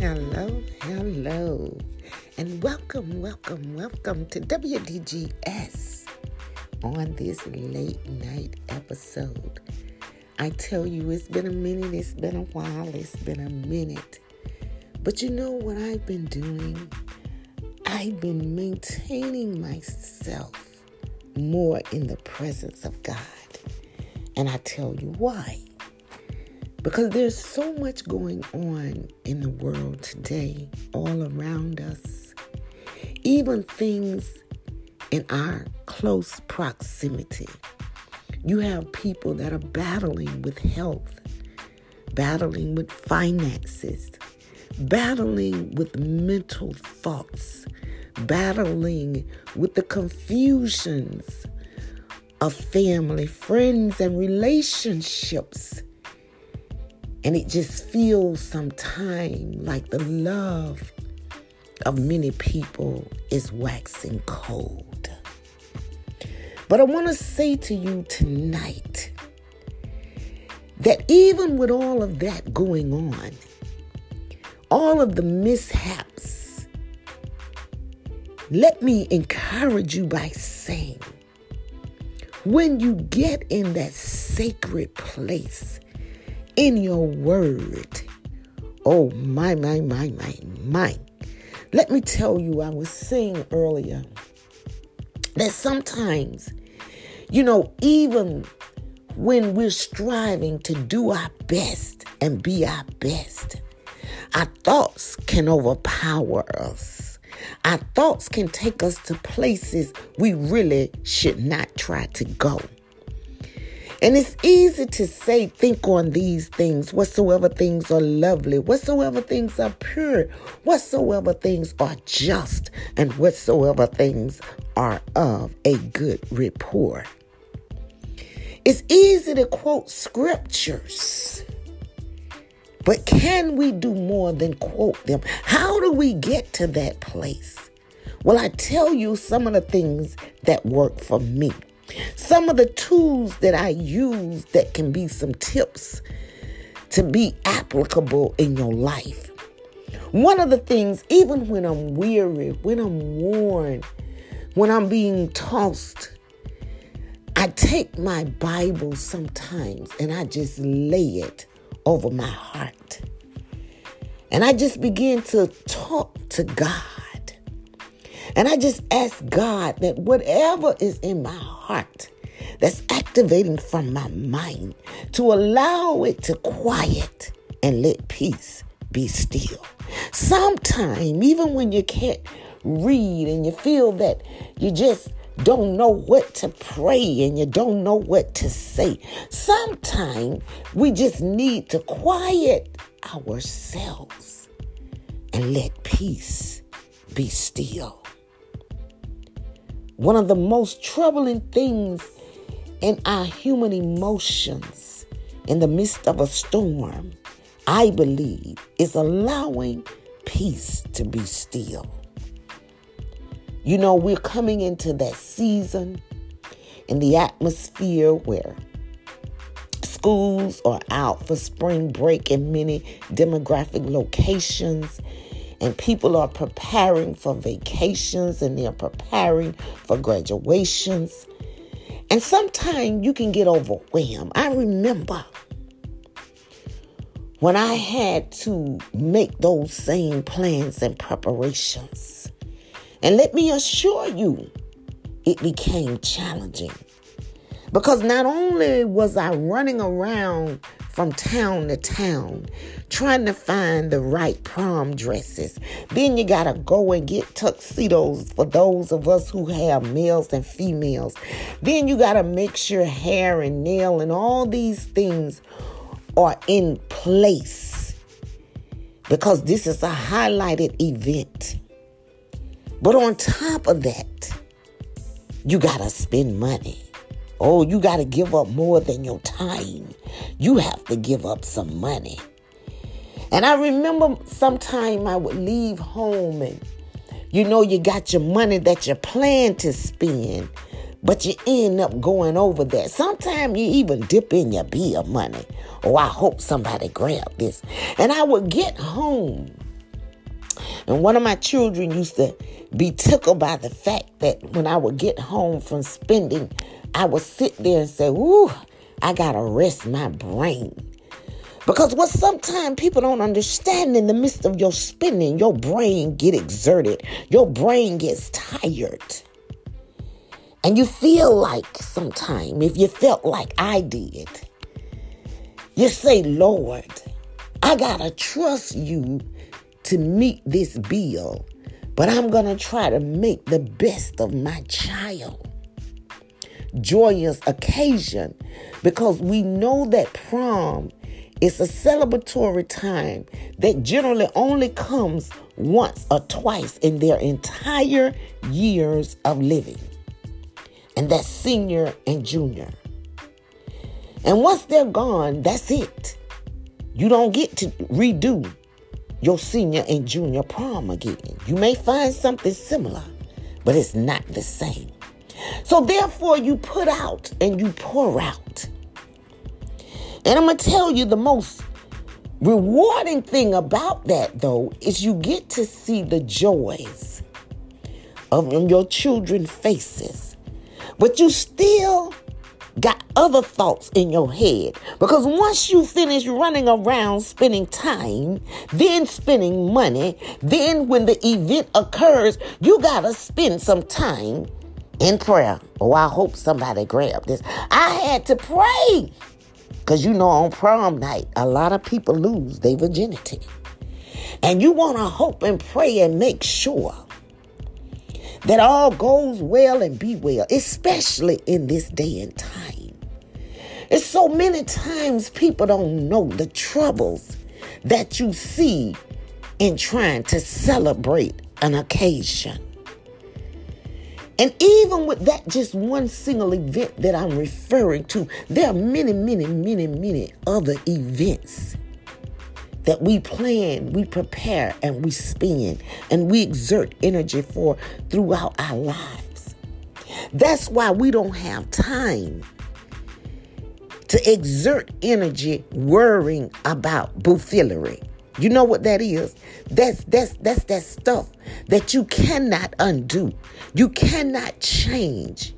Hello, hello, and welcome, welcome, welcome to WDGS on this late night episode. I tell you, it's been a minute, it's been a while, it's been a minute. But you know what I've been doing? I've been maintaining myself more in the presence of God. And I tell you why. Because there's so much going on in the world today, all around us. Even things in our close proximity. You have people that are battling with health, battling with finances, battling with mental thoughts, battling with the confusions of family, friends, and relationships and it just feels sometimes like the love of many people is waxing cold. But I want to say to you tonight that even with all of that going on, all of the mishaps, let me encourage you by saying, when you get in that sacred place, in your word. Oh, my, my, my, my, my. Let me tell you, I was saying earlier that sometimes, you know, even when we're striving to do our best and be our best, our thoughts can overpower us. Our thoughts can take us to places we really should not try to go. And it's easy to say, think on these things, whatsoever things are lovely, whatsoever things are pure, whatsoever things are just, and whatsoever things are of a good report. It's easy to quote scriptures, but can we do more than quote them? How do we get to that place? Well, I tell you some of the things that work for me. Some of the tools that I use that can be some tips to be applicable in your life. One of the things, even when I'm weary, when I'm worn, when I'm being tossed, I take my Bible sometimes and I just lay it over my heart. And I just begin to talk to God. And I just ask God that whatever is in my heart that's activating from my mind to allow it to quiet and let peace be still. Sometime, even when you can't read and you feel that you just don't know what to pray and you don't know what to say. Sometimes we just need to quiet ourselves and let peace be still. One of the most troubling things in our human emotions in the midst of a storm, I believe, is allowing peace to be still. You know, we're coming into that season in the atmosphere where schools are out for spring break in many demographic locations and people are preparing for vacations and they're preparing for graduations. And sometimes you can get overwhelmed. I remember when I had to make those same plans and preparations. And let me assure you, it became challenging. Because not only was I running around from town to town trying to find the right prom dresses. Then you got to go and get tuxedos for those of us who have males and females. Then you got to make sure hair and nail and all these things are in place because this is a highlighted event. But on top of that, you got to spend money. Oh, you got to give up more than your time. You have to give up some money. And I remember sometime I would leave home and you know you got your money that you plan to spend, but you end up going over that. Sometimes you even dip in your bill money. Oh, I hope somebody grabbed this. And I would get home And one of my children used to be tickled by the fact that when I would get home from spending, I would sit there and say, Ooh, I gotta rest my brain. Because what sometimes people don't understand in the midst of your spending, your brain get exerted, your brain gets tired. And you feel like sometime, if you felt like I did, you say, Lord, I gotta trust you to meet this bill, but I'm gonna try to make the best of my child. Joyous occasion because we know that prom is a celebratory time that generally only comes once or twice in their entire years of living. And that's senior and junior. And once they're gone, that's it. You don't get to redo your senior and junior prom again. You may find something similar, but it's not the same. So therefore, you put out and you pour out. And I'm going to tell you the most rewarding thing about that, though, is you get to see the joys of your children's faces. But you still got other thoughts in your head. Because once you finish running around spending time, then spending money, then when the event occurs, you got to spend some time in prayer. Oh, I hope somebody grabbed this. I had to pray because you know, on prom night, a lot of people lose their virginity. And you want to hope and pray and make sure that all goes well and be well, especially in this day and time. It's so many times people don't know the troubles that you see in trying to celebrate an occasion. And even with that just one single event that I'm referring to, there are many, many, many, many other events that we plan, we prepare, and we spend, and we exert energy for throughout our lives. That's why we don't have time to exert energy worrying about buffoonery. You know what that is? That's that's that's that stuff that you cannot undo. You cannot change.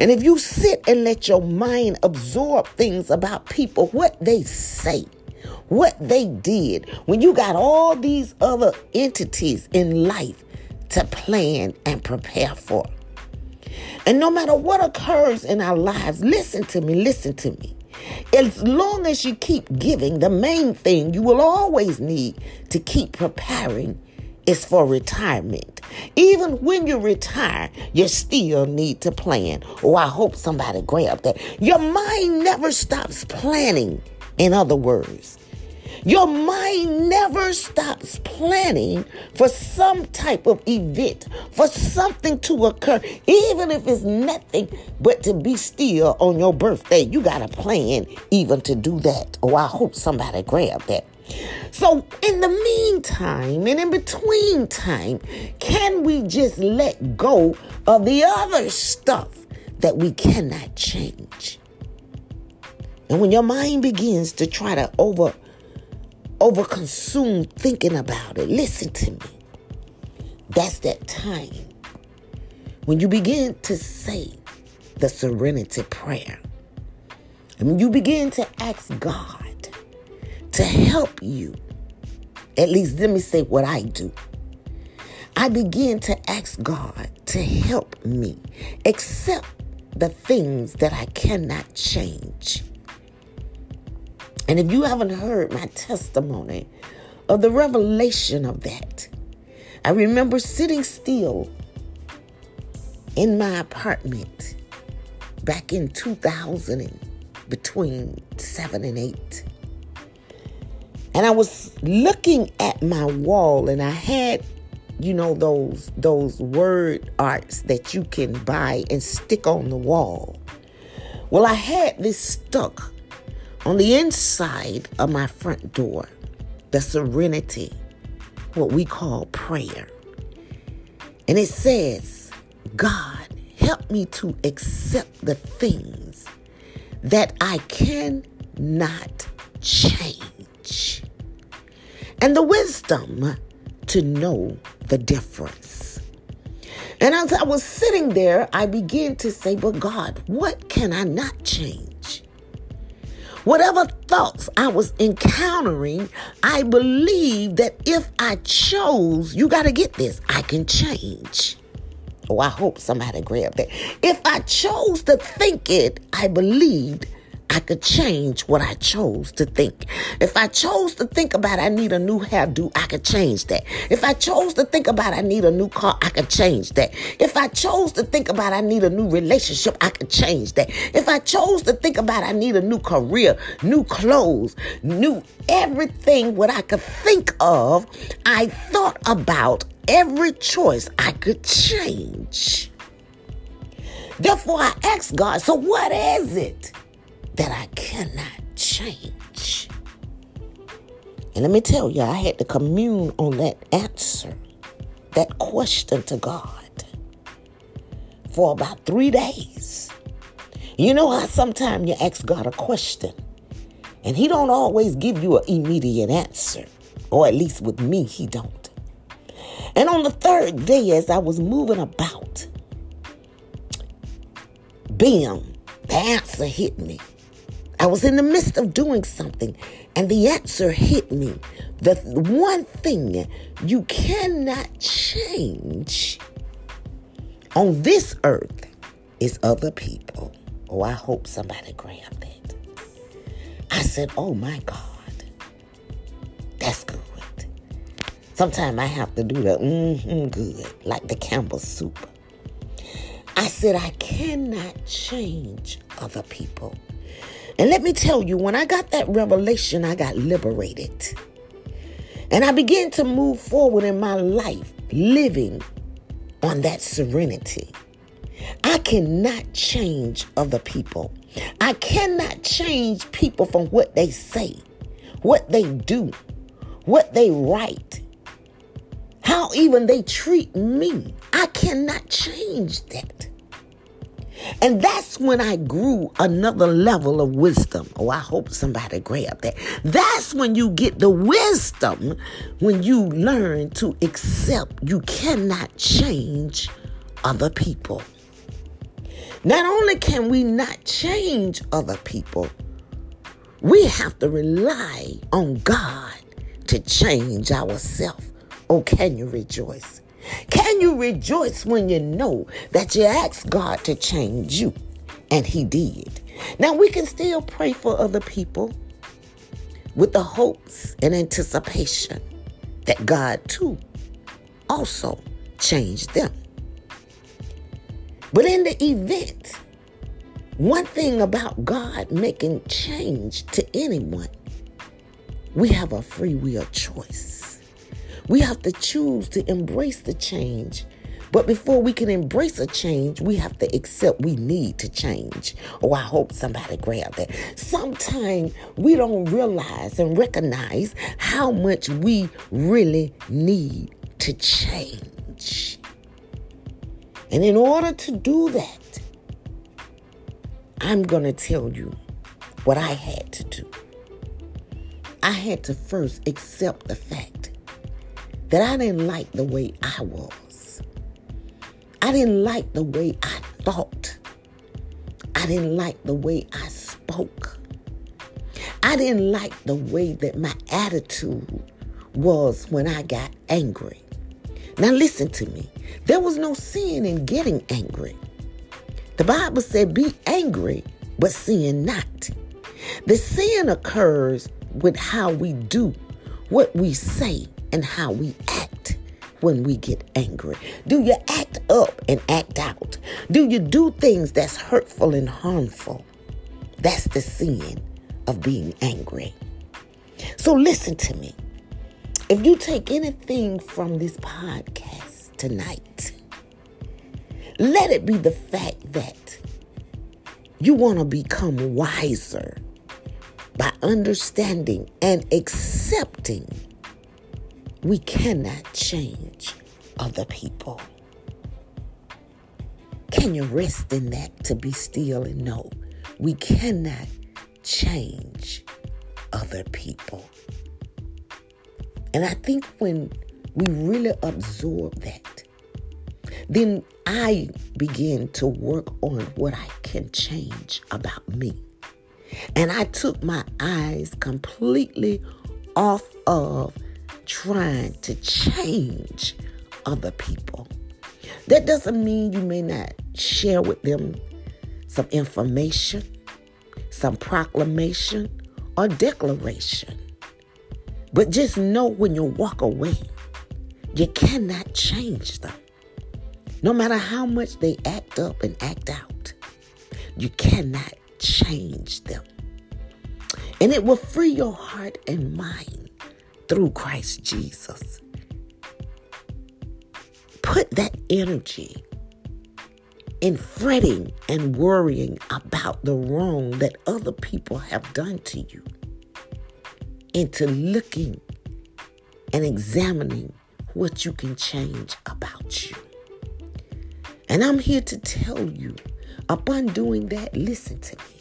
And if you sit and let your mind absorb things about people, what they say, what they did, when you got all these other entities in life to plan and prepare for. And no matter what occurs in our lives, listen to me, listen to me. As long as you keep giving, the main thing you will always need to keep preparing is for retirement. Even when you retire, you still need to plan. Oh, I hope somebody grabbed that. Your mind never stops planning, in other words. Your mind never stops planning for some type of event, for something to occur, even if it's nothing but to be still on your birthday. You got a plan even to do that. Oh, I hope somebody grabbed that. So, in the meantime and in between time, can we just let go of the other stuff that we cannot change? And when your mind begins to try to over overconsumed thinking about it. Listen to me. That's that time when you begin to say the serenity prayer. And when you begin to ask God to help you, at least let me say what I do. I begin to ask God to help me accept the things that I cannot change and if you haven't heard my testimony of the revelation of that, I remember sitting still in my apartment back in 2000 between 7 and 8. And I was looking at my wall and I had you know those those word arts that you can buy and stick on the wall. Well, I had this stuck on the inside of my front door, the serenity, what we call prayer. And it says, God, help me to accept the things that I cannot change. And the wisdom to know the difference. And as I was sitting there, I began to say, But God, what can I not change? Whatever thoughts I was encountering, I believe that if I chose, you got to get this, I can change. Oh, I hope somebody grabbed that. If I chose to think it, I believed I could change what I chose to think. If I chose to think about I need a new hairdo, I could change that. If I chose to think about I need a new car, I could change that. If I chose to think about I need a new relationship, I could change that. If I chose to think about I need a new career, new clothes, new everything what I could think of, I thought about every choice I could change. Therefore, I asked God, so what is it? That I cannot change. And let me tell you, I had to commune on that answer, that question to God for about three days. You know how sometimes you ask God a question and he don't always give you an immediate answer. Or at least with me, he don't. And on the third day, as I was moving about, bam, the answer hit me. I was in the midst of doing something and the answer hit me. The one thing you cannot change on this earth is other people. Oh, I hope somebody grabbed that. I said, Oh my God, that's good. Sometimes I have to do the mm-hmm good, like the Campbell soup. I said, I cannot change other people. And let me tell you, when I got that revelation, I got liberated. And I began to move forward in my life, living on that serenity. I cannot change other people. I cannot change people from what they say, what they do, what they write, how even they treat me. I cannot change that. And that's when I grew another level of wisdom. Oh, I hope somebody grabbed that. That's when you get the wisdom when you learn to accept you cannot change other people. Not only can we not change other people, we have to rely on God to change ourselves. Oh, can you rejoice? Can you rejoice when you know that you asked God to change you and He did? Now, we can still pray for other people with the hopes and anticipation that God too also changed them. But in the event, one thing about God making change to anyone, we have a free will choice. We have to choose to embrace the change. But before we can embrace a change, we have to accept we need to change. Oh, I hope somebody grabbed that. Sometimes we don't realize and recognize how much we really need to change. And in order to do that, I'm going to tell you what I had to do. I had to first accept the fact that I didn't like the way I was. I didn't like the way I thought. I didn't like the way I spoke. I didn't like the way that my attitude was when I got angry. Now, listen to me. There was no sin in getting angry. The Bible said, Be angry, but sin not. The sin occurs with how we do what we say and how we act when we get angry? Do you act up and act out? Do you do things that's hurtful and harmful? That's the sin of being angry. So listen to me. If you take anything from this podcast tonight, let it be the fact that you want to become wiser by understanding and accepting we cannot change other people. Can you rest in that to be still and know we cannot change other people? And I think when we really absorb that, then I begin to work on what I can change about me. And I took my eyes completely off of trying to change other people. That doesn't mean you may not share with them some information, some proclamation, or declaration. But just know when you walk away, you cannot change them. No matter how much they act up and act out, you cannot change them. And it will free your heart and mind through Christ Jesus. Put that energy in fretting and worrying about the wrong that other people have done to you into looking and examining what you can change about you. And I'm here to tell you, upon doing that, listen to me.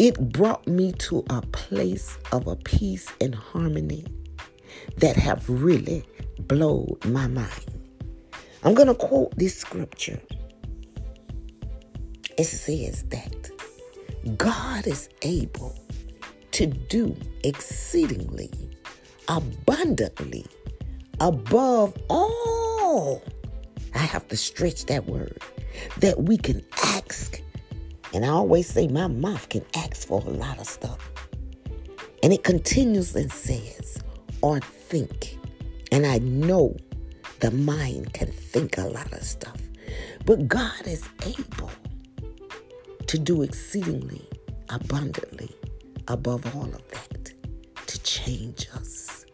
It brought me to a place of a peace and harmony that have really blown my mind. I'm going to quote this scripture. It says that God is able to do exceedingly abundantly above all. I have to stretch that word that we can ask and I always say my mouth can ask for a lot of stuff. And it continues and says, or think. And I know the mind can think a lot of stuff. But God is able to do exceedingly abundantly above all of that to change us.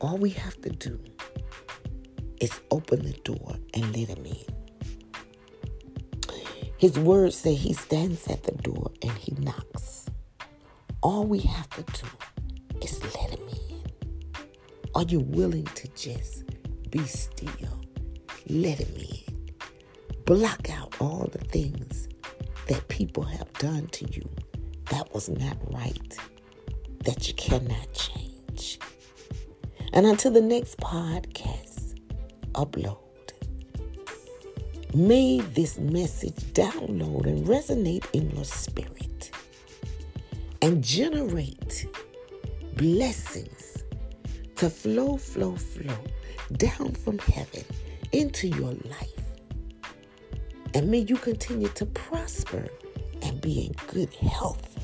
All we have to do is open the door and let Him in. His words say he stands at the door and he knocks. All we have to do is let him in. Are you willing to just be still? Let him in. Block out all the things that people have done to you that was not right, that you cannot change. And until the next podcast, upload. May this message download and resonate in your spirit and generate blessings to flow, flow, flow down from heaven into your life. And may you continue to prosper and be in good health,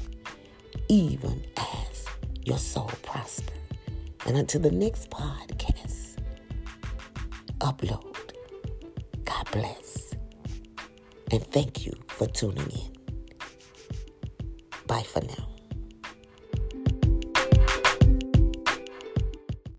even as your soul prosper. And until the next podcast, upload. God bless. And thank you for tuning in. Bye for now.